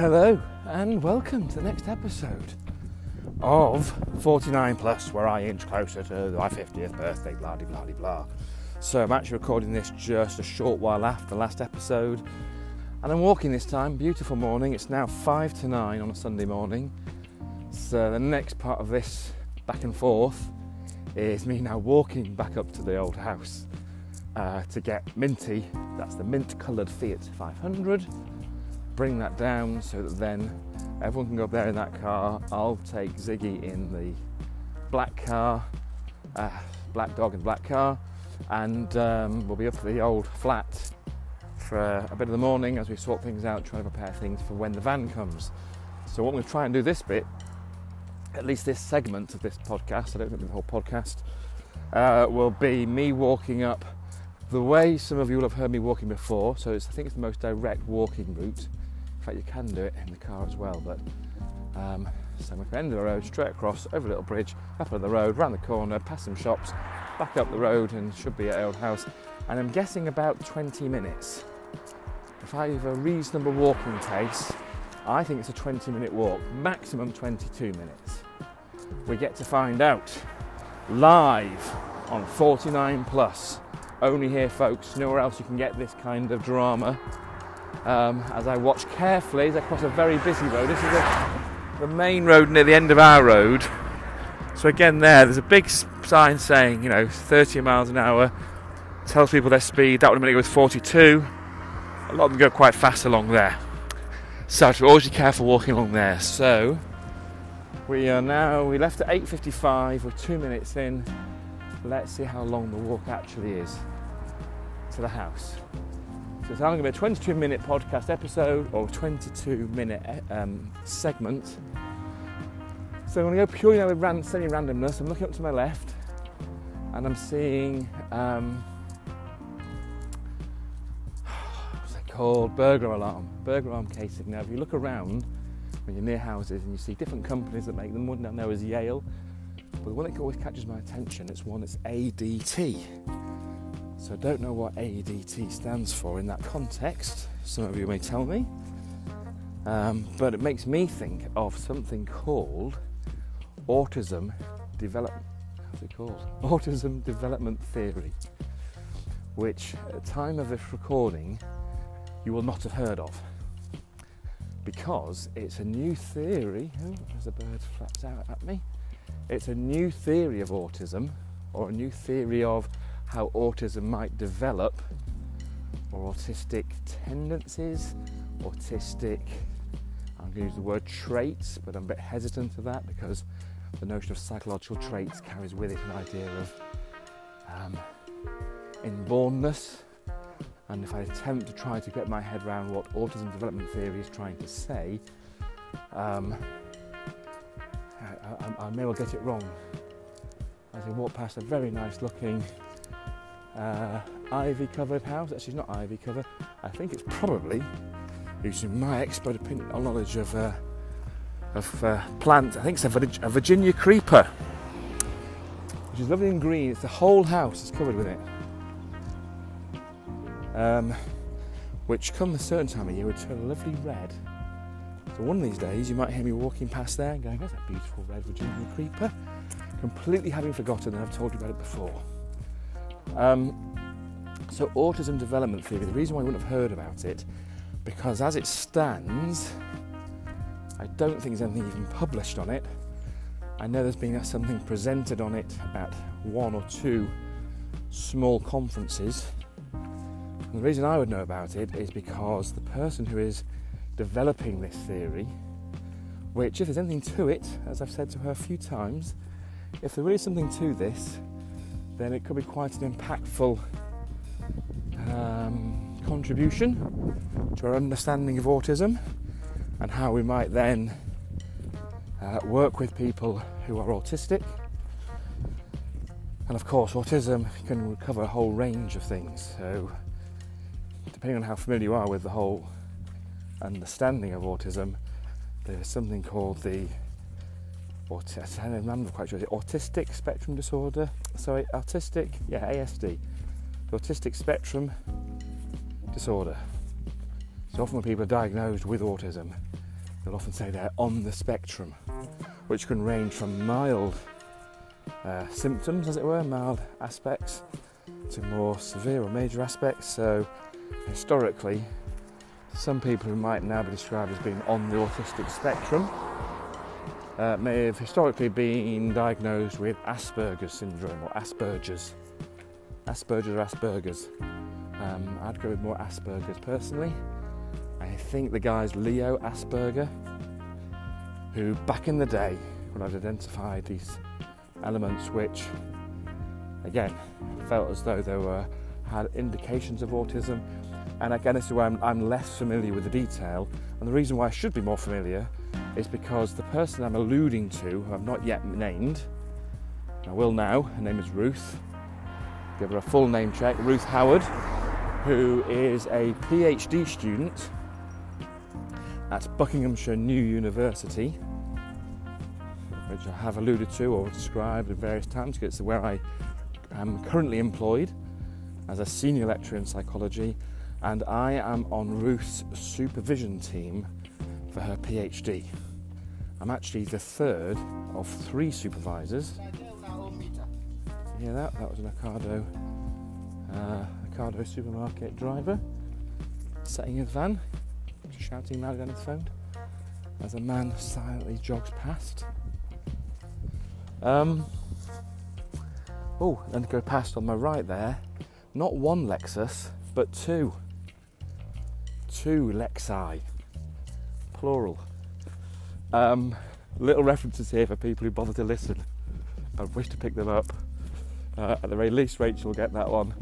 Hello and welcome to the next episode of 49 Plus, where I inch closer to my 50th birthday, blah blah blah blah. So I'm actually recording this just a short while after the last episode, and I'm walking this time. Beautiful morning. It's now five to nine on a Sunday morning. So the next part of this back and forth is me now walking back up to the old house uh, to get Minty. That's the mint-coloured Fiat 500 bring that down so that then everyone can go up there in that car. I'll take Ziggy in the black car, uh, black dog in black car, and um, we'll be up to the old flat for a bit of the morning as we sort things out, trying to prepare things for when the van comes. So, what I'm going to try and do this bit, at least this segment of this podcast, I don't think the whole podcast, uh, will be me walking up the way some of you will have heard me walking before. So, I think it's the most direct walking route in fact, you can do it in the car as well, but um, so we're the end of the road, straight across, over a little bridge, up on the road, round the corner, past some shops, back up the road, and should be at Old House. And I'm guessing about 20 minutes. If I have a reasonable walking pace, I think it's a 20 minute walk, maximum 22 minutes. We get to find out live on 49 Plus. Only here, folks. Nowhere else you can get this kind of drama um, as I watch carefully as I cross a very busy road. This is a, the main road near the end of our road. So again, there, there's a big sign saying, you know, 30 miles an hour. Tells people their speed. That one minute goes 42. A lot of them go quite fast along there. So to always be careful walking along there. So we are now. We left at 8:55. We're two minutes in. Let's see how long the walk actually is to the house. So it's either going to be a 22 minute podcast episode or 22 minute um, segment. So I'm going to go purely now with ran- semi randomness. I'm looking up to my left and I'm seeing um, what's it called? Burglar alarm. Burglar alarm casing. Now, if you look around when you're near houses and you see different companies that make them, one I know is Yale. But the one that always catches my attention is one that's ADT. So I don't know what ADT stands for in that context. Some of you may tell me. Um, but it makes me think of something called autism development. How's it called? Autism development theory, which at the time of this recording you will not have heard of because it's a new theory. Oh, there's a bird flaps out at me. It's a new theory of autism or a new theory of how autism might develop, or autistic tendencies, autistic, I'm going to use the word traits, but I'm a bit hesitant to that because the notion of psychological traits carries with it an idea of um, inbornness. And if I attempt to try to get my head around what autism development theory is trying to say, um, I, I, I, may well get it wrong. As I walk past a very nice looking uh, ivy covered house. Actually, it's not ivy covered. I think it's probably, using my expert opinion, knowledge of, uh, of uh, plants, I think it's a, a, Virginia creeper, which is lovely and green. It's the whole house is covered with it. Um, which, come a certain time of year, would turn a lovely red. So one of these days, you might hear me walking past there and going, "That's a beautiful red Virginia creeper," completely having forgotten that I've told you about it before. Um, so, autism development theory, the reason why I wouldn't have heard about it, because as it stands, I don't think there's anything even published on it. I know there's been something presented on it at one or two small conferences. And the reason I would know about it is because the person who is developing this theory, which, if there's anything to it, as I've said to her a few times, if there really is something to this, then it could be quite an impactful um, contribution to our understanding of autism and how we might then uh, work with people who are autistic. And of course, autism can cover a whole range of things. So, depending on how familiar you are with the whole understanding of autism, there's something called the autistic, I'm not quite sure, is it autistic spectrum disorder? Sorry, autistic, yeah, ASD. The autistic spectrum disorder. So often when people are diagnosed with autism, they'll often say they're on the spectrum, which can range from mild uh, symptoms, as it were, mild aspects, to more severe or major aspects. So, historically, some people who might now be described as being on the autistic spectrum uh, may have historically been diagnosed with Asperger's syndrome or Asperger's. Asperger's or Asperger's. Um, I'd go with more Asperger's personally. I think the guy's Leo Asperger, who back in the day, when I'd identified these elements which, again, felt as though they were had indications of autism, and again, this is where I'm, I'm less familiar with the detail. And the reason why I should be more familiar is because the person I'm alluding to, who I've not yet named, I will now, her name is Ruth. Give her a full name check. Ruth Howard, who is a PhD student at Buckinghamshire New University, which I have alluded to or described at various times because it's where I am currently employed as a senior lecturer in psychology and I am on Ruth's supervision team for her PhD. I'm actually the third of three supervisors. You hear that? That was an Ocado, uh, Ocado supermarket driver setting his van, shouting loud on his phone as a man silently jogs past. Um, oh, and go past on my right there, not one Lexus, but two two Lexi, plural. Um, little references here for people who bother to listen. I wish to pick them up. Uh, at the very least, Rachel will get that one.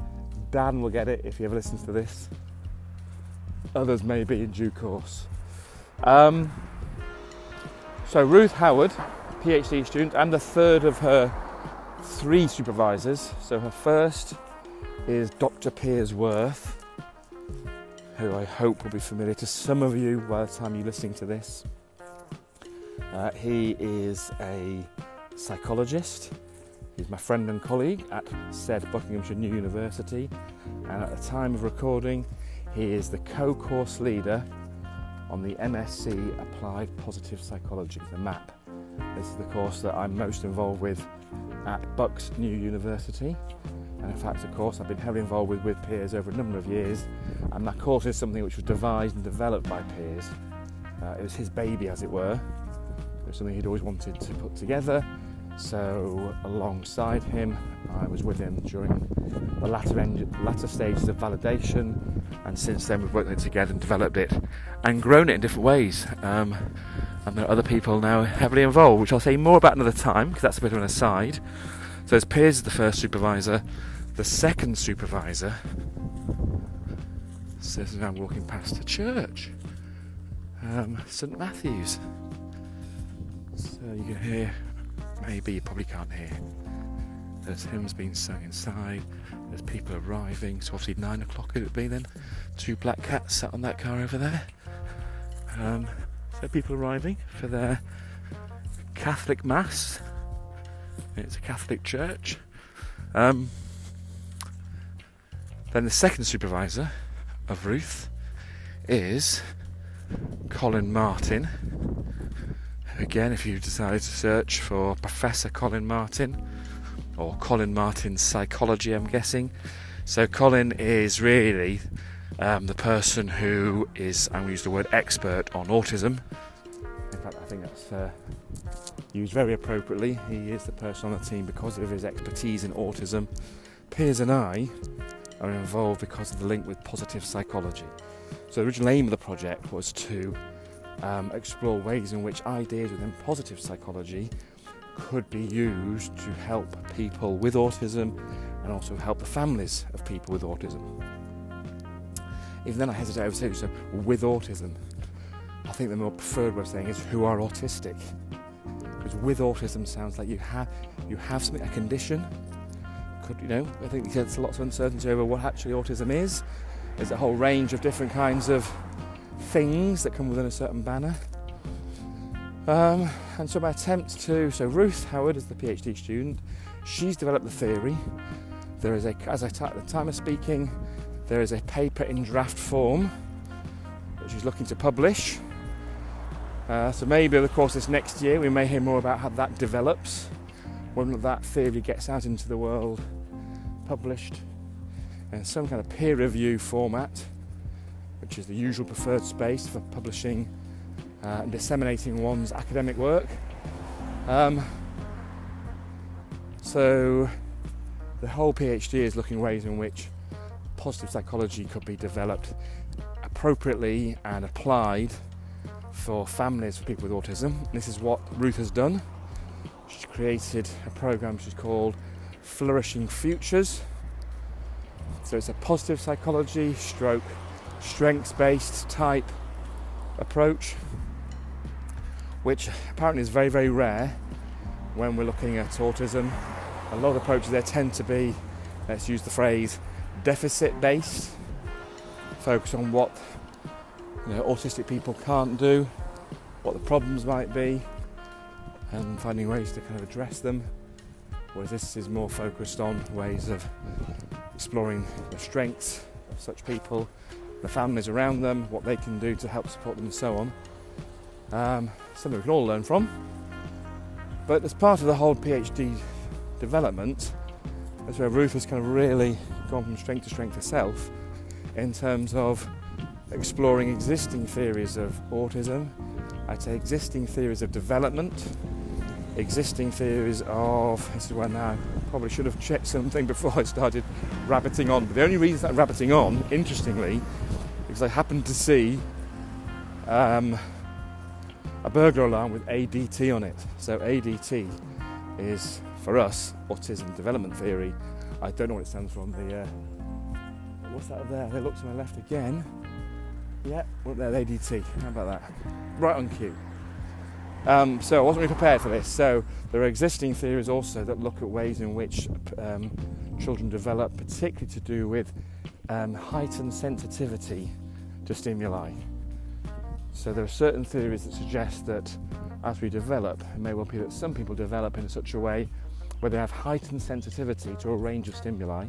Dan will get it if he ever listens to this. Others may be in due course. Um, so, Ruth Howard, PhD student, and the third of her three supervisors. So, her first is Dr. Piers Worth, who I hope will be familiar to some of you by the time you're listening to this. Uh, he is a psychologist. He's my friend and colleague at said Buckinghamshire New University, and at the time of recording, he is the co course leader on the MSc Applied Positive Psychology, the MAP. This is the course that I'm most involved with at Bucks New University. And in fact, of course, I've been heavily involved with, with Piers over a number of years, and that course is something which was devised and developed by Piers. Uh, it was his baby, as it were. It was something he'd always wanted to put together. So, alongside him, I was with him during the latter, end, latter stages of validation, and since then we've worked it together and developed it and grown it in different ways. Um, and there are other people now heavily involved, which I'll say more about another time because that's a bit of an aside. So as Piers the first supervisor, the second supervisor says I'm walking past a church, um, St Matthew's. So you can hear, maybe you probably can't hear. There's hymns being sung inside. There's people arriving. So obviously nine o'clock it would be then. Two black cats sat on that car over there. Um, so people arriving for their Catholic mass it's a Catholic church. Um, then the second supervisor of Ruth is Colin Martin. Again, if you decided to search for Professor Colin Martin or Colin Martin's psychology, I'm guessing. So, Colin is really um, the person who is, I'm going to use the word expert on autism. In fact, I think that's uh, used very appropriately. He is the person on the team because of his expertise in autism. Piers and I are involved because of the link with positive psychology. So, the original aim of the project was to um, explore ways in which ideas within positive psychology could be used to help people with autism and also help the families of people with autism. Even then, I hesitate over saying so with autism. I think the more preferred way of saying is who are autistic because with autism sounds like you have you have something a condition. Could you know? I think there's lots of uncertainty over what actually autism is. There's a whole range of different kinds of things that come within a certain banner. Um, and so my attempt to so Ruth Howard is the PhD student. She's developed the theory. There is a as I t- at the time of speaking, there is a paper in draft form that she's looking to publish Uh, so maybe over the course this next year we may hear more about how that develops, when that theory gets out into the world, published in some kind of peer review format, which is the usual preferred space for publishing uh, and disseminating one's academic work. Um, so the whole PhD is looking ways in which positive psychology could be developed appropriately and applied for families for people with autism. This is what Ruth has done. She's created a program she's called Flourishing Futures. So it's a positive psychology stroke strengths based type approach, which apparently is very, very rare when we're looking at autism. A lot of approaches there tend to be, let's use the phrase, deficit based, focus on what you know, autistic people can't do, what the problems might be, and finding ways to kind of address them. Whereas this is more focused on ways of exploring the strengths of such people, the families around them, what they can do to help support them, and so on. Um, something we can all learn from. But as part of the whole PhD development, that's where Ruth has kind of really gone from strength to strength herself in terms of exploring existing theories of autism, I'd say existing theories of development, existing theories of this is where now I probably should have checked something before I started rabbiting on. But the only reason I'm rabbiting on, interestingly, is I happened to see um, a burglar alarm with ADT on it. So ADT is for us autism development theory. I don't know what it stands for. The uh, what's that there? They look to my left again. Yeah, well, there, ADT. How about that? Right on cue. Um, so I wasn't really prepared for this. So there are existing theories also that look at ways in which um, children develop, particularly to do with um, heightened sensitivity to stimuli. So there are certain theories that suggest that as we develop, it may well be that some people develop in such a way where they have heightened sensitivity to a range of stimuli.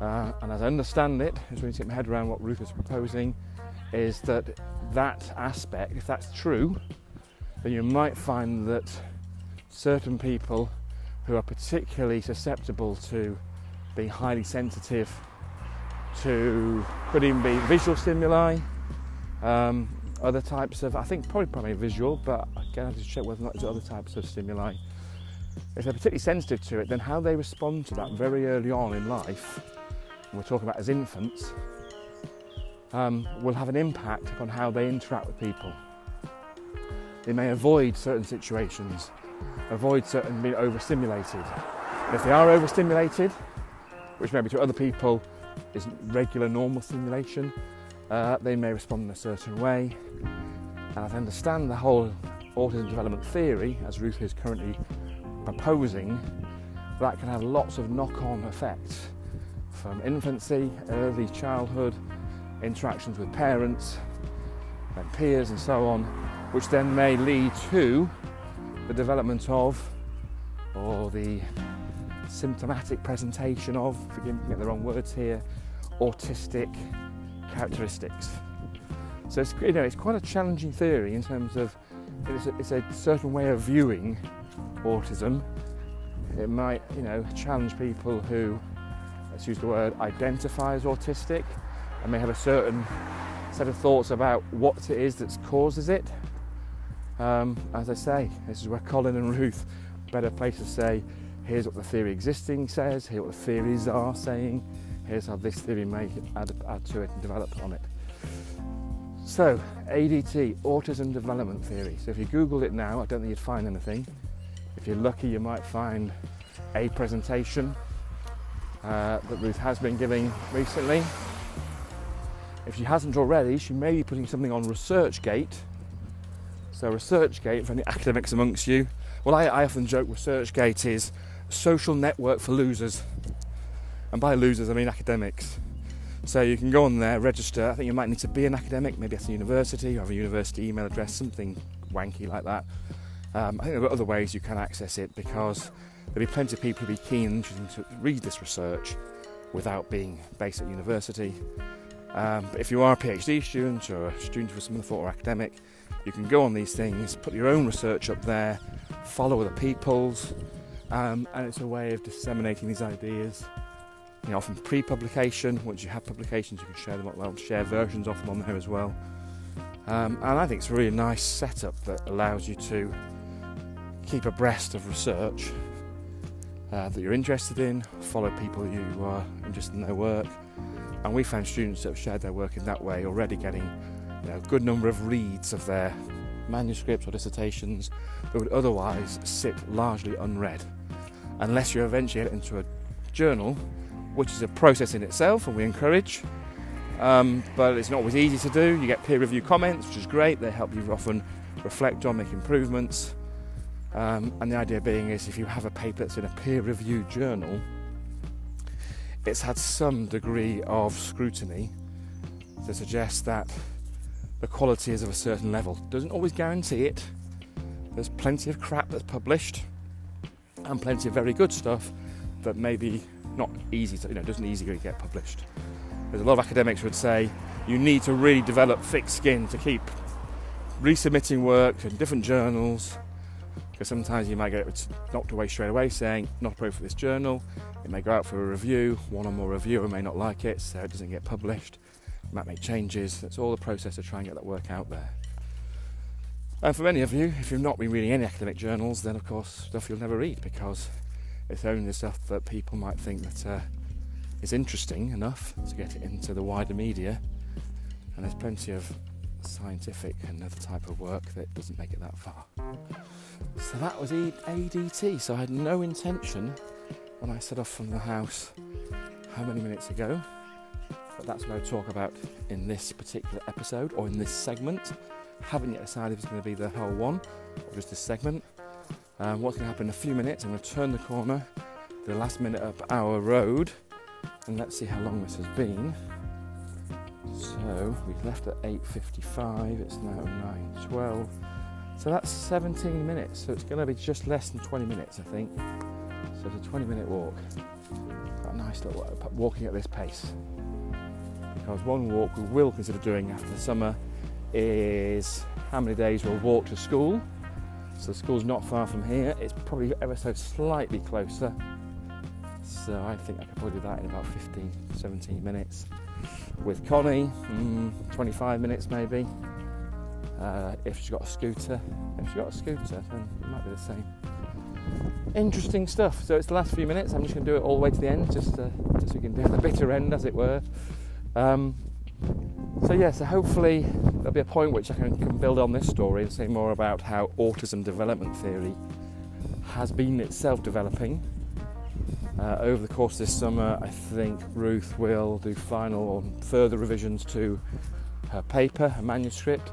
Uh, and as I understand it, as we get my head around what Ruth is proposing, is that that aspect, if that's true, then you might find that certain people who are particularly susceptible to being highly sensitive to could even be visual stimuli, um, other types of I think probably primarily visual, but again I have to check whether or not other types of stimuli. If they're particularly sensitive to it, then how they respond to that very early on in life, we're talking about as infants, um, will have an impact upon how they interact with people. They may avoid certain situations, avoid certain being overstimulated. And if they are overstimulated, which maybe to other people is regular normal stimulation, uh, they may respond in a certain way. And I understand the whole autism development theory, as Ruth is currently proposing, that can have lots of knock on effects from um, infancy, early childhood, interactions with parents and peers and so on, which then may lead to the development of or the symptomatic presentation of, forgive me, get the wrong words here, autistic characteristics. So it's, you know, it's quite a challenging theory in terms of it's a, it's a certain way of viewing autism. It might, you know, challenge people who, let's use the word, identify as autistic and may have a certain set of thoughts about what it is that causes it. Um, as I say, this is where Colin and Ruth better place to say, here's what the theory existing says, here's what the theories are saying, here's how this theory may add, add to it and develop on it. So, ADT, Autism Development Theory. So if you Google it now, I don't think you'd find anything. If you're lucky, you might find a presentation uh, that Ruth has been giving recently if she hasn't already, she may be putting something on ResearchGate. So, ResearchGate, for any academics amongst you, well, I, I often joke ResearchGate is social network for losers. And by losers, I mean academics. So you can go on there, register. I think you might need to be an academic, maybe at a university, or have a university email address, something wanky like that. Um, I think there are other ways you can access it because there'll be plenty of people who'll be keen and interested to read this research without being based at university. Um, but if you are a PhD student or a student of some other thought or academic, You can go on these things, put your own research up there, follow other people's, um, and it's a way of disseminating these ideas. You know, often pre-publication. Once you have publications, you can share them. Up. Well, share versions of them on there as well. Um, and I think it's a really nice setup that allows you to keep abreast of research uh, that you're interested in, follow people you are interested in their work. And we found students that have shared their work in that way already getting you know, a good number of reads of their manuscripts or dissertations that would otherwise sit largely unread, unless you eventually get into a journal, which is a process in itself, and we encourage. Um, but it's not always easy to do. You get peer review comments, which is great. They help you often reflect on, make improvements. Um, and the idea being is if you have a paper that's in a peer reviewed journal, it's had some degree of scrutiny to suggest that the quality is of a certain level. Doesn't always guarantee it. There's plenty of crap that's published and plenty of very good stuff that maybe not easy to, you know, doesn't easily get published. There's a lot of academics would say you need to really develop thick skin to keep resubmitting work in different journals because sometimes you might get it knocked away straight away saying not approved for this journal. It may go out for a review, one or more reviewer may not like it, so it doesn't get published. You might make changes. That's all the process to try and get that work out there. And for many of you, if you've not been reading any academic journals, then of course stuff you'll never read because it's only the stuff that people might think that uh, is interesting enough to get it into the wider media. And there's plenty of scientific and other type of work that doesn't make it that far. So that was ADT. So I had no intention when I set off from the house how many minutes ago. But that's what I'll talk about in this particular episode or in this segment. Haven't yet decided if it's going to be the whole one or just this segment. Um, what's going to happen in a few minutes? I'm going to turn the corner, the last minute up our road, and let's see how long this has been. So we left at 8:55. It's now 9:12. So that's 17 minutes. So it's going to be just less than 20 minutes, I think. So it's a 20-minute walk. a nice little walking at this pace. Because one walk we will consider doing after the summer is how many days we'll walk to school. So the school's not far from here. It's probably ever so slightly closer. So I think I could probably do that in about 15, 17 minutes. With Connie, mm, 25 minutes maybe. Uh, if she's got a scooter, if she's got a scooter, then it might be the same. Interesting stuff. So it's the last few minutes. I'm just going to do it all the way to the end, just, uh, just so we can do the bitter end, as it were. Um, so yeah, so hopefully there'll be a point which I can, can build on this story and say more about how autism development theory has been itself developing uh, over the course of this summer, I think Ruth will do final or further revisions to her paper, her manuscript.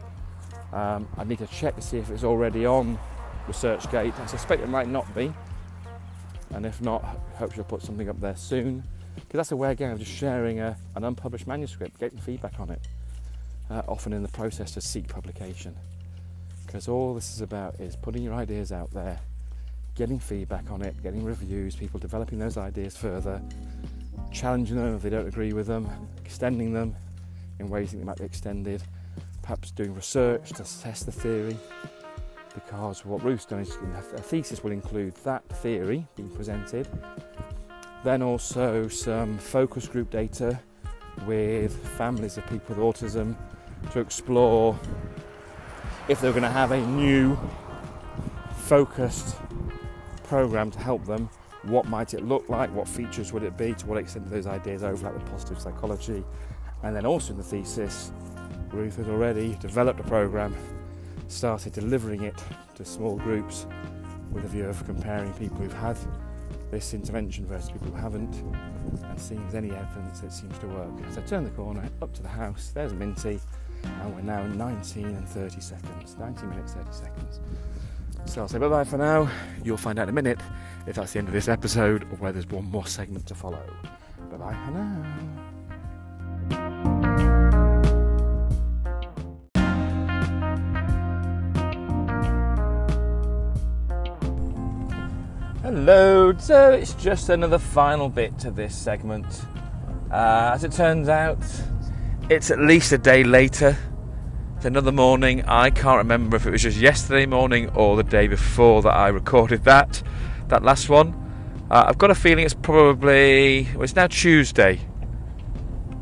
Um, I need to check to see if it's already on ResearchGate. I suspect it might not be, and if not, I hope she'll put something up there soon. Because that's a way again of just sharing a, an unpublished manuscript, getting feedback on it, uh, often in the process to seek publication. Because all this is about is putting your ideas out there getting feedback on it, getting reviews, people developing those ideas further, challenging them if they don't agree with them, extending them in ways that they might be extended, perhaps doing research to test the theory. Because what Ruth's done is a thesis will include that theory being presented, then also some focus group data with families of people with autism to explore if they're going to have a new focused program to help them. What might it look like? What features would it be? To what extent do those ideas overlap with positive psychology? And then also in the thesis, Ruth has already developed a program, started delivering it to small groups with a view of comparing people who've had this intervention versus people who haven't and seeing if there's any evidence that seems to work. So I turn the corner up to the house, there's Minty, and we're now 19 and 30 seconds, 19 minutes, 30 seconds. So I'll say bye bye for now. You'll find out in a minute if that's the end of this episode or whether there's one more segment to follow. Bye bye for now. Hello, so it's just another final bit to this segment. Uh, as it turns out, it's at least a day later another morning. I can't remember if it was just yesterday morning or the day before that I recorded that, that last one. Uh, I've got a feeling it's probably, well, it's now Tuesday.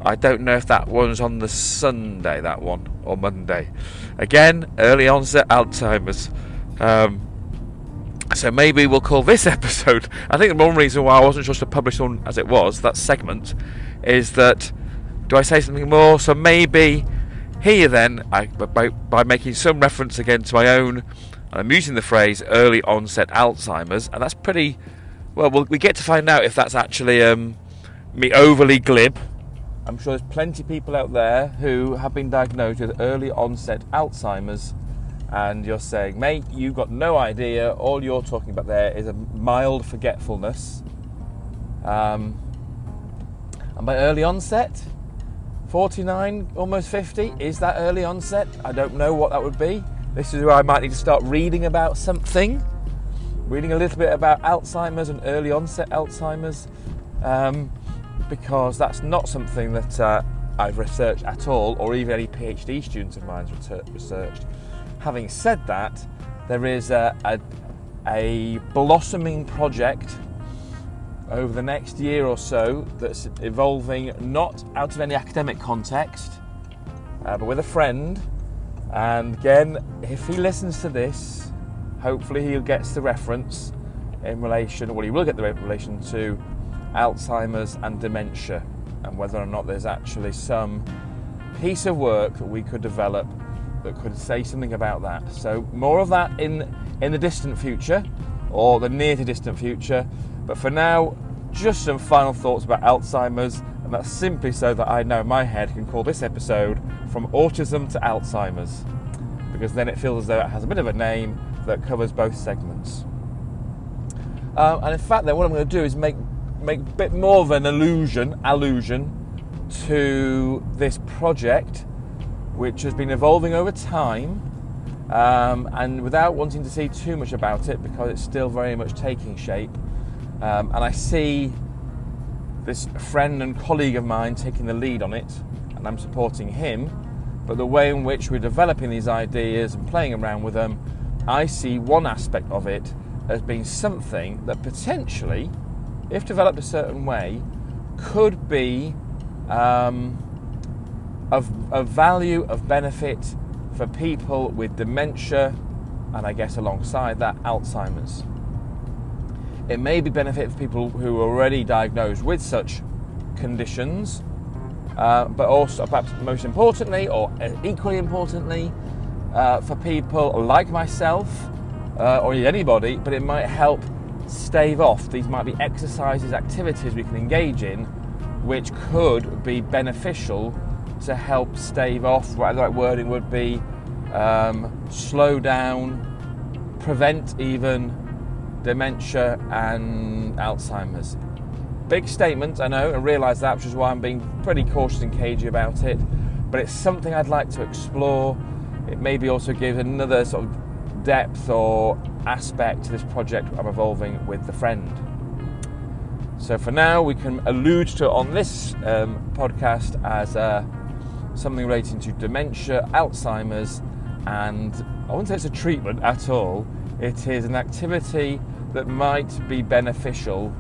I don't know if that one's on the Sunday, that one, or Monday. Again, early onset Alzheimer's. Um, so maybe we'll call this episode. I think the one reason why I wasn't supposed to publish one as it was, that segment, is that do I say something more? So maybe here then, I, by, by making some reference again to my own, I'm using the phrase early onset Alzheimer's, and that's pretty well. we'll we get to find out if that's actually um, me overly glib. I'm sure there's plenty of people out there who have been diagnosed with early onset Alzheimer's and you're saying, mate, you've got no idea. All you're talking about there is a mild forgetfulness. Um, and by early onset, 49, almost 50, is that early onset? I don't know what that would be. This is where I might need to start reading about something, reading a little bit about Alzheimer's and early onset Alzheimer's, um, because that's not something that uh, I've researched at all, or even any PhD students of mine have researched. Having said that, there is a, a, a blossoming project over the next year or so that's evolving not out of any academic context, uh, but with a friend. And again, if he listens to this, hopefully he gets the reference in relation, well, he will get the relation to Alzheimer's and dementia, and whether or not there's actually some piece of work that we could develop that could say something about that. So more of that in in the distant future or the near to distant future. But for now, just some final thoughts about Alzheimer's, and that's simply so that I know my head can call this episode From Autism to Alzheimer's, because then it feels as though it has a bit of a name that covers both segments. Um, and in fact, then what I'm going to do is make make a bit more of an allusion allusion to this project which has been evolving over time um, and without wanting to say too much about it because it's still very much taking shape. Um, and I see this friend and colleague of mine taking the lead on it, and I'm supporting him. But the way in which we're developing these ideas and playing around with them, I see one aspect of it as being something that potentially, if developed a certain way, could be um, of, of value, of benefit for people with dementia, and I guess alongside that, Alzheimer's. It may be benefit for people who are already diagnosed with such conditions, uh, but also, perhaps most importantly, or equally importantly, uh, for people like myself uh, or anybody, but it might help stave off. These might be exercises, activities we can engage in, which could be beneficial to help stave off, whatever right wording would be, um, slow down, prevent even dementia and Alzheimer's. Big statement, I know, I realise that, which is why I'm being pretty cautious and cagey about it, but it's something I'd like to explore. It maybe also gives another sort of depth or aspect to this project I'm evolving with the friend. So for now, we can allude to it on this um, podcast as a something relating to dementia, Alzheimer's, and I wouldn't say it's a treatment at all. It is an activity that might be beneficial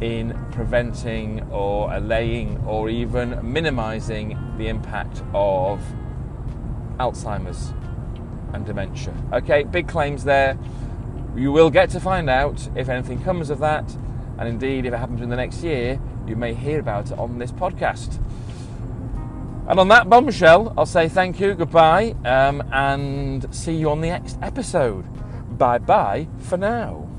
in preventing or allaying or even minimizing the impact of Alzheimer's and dementia. Okay, big claims there. You will get to find out if anything comes of that, and indeed, if it happens in the next year, you may hear about it on this podcast. And on that bombshell, I'll say thank you, goodbye, um, and see you on the next episode. Bye bye for now.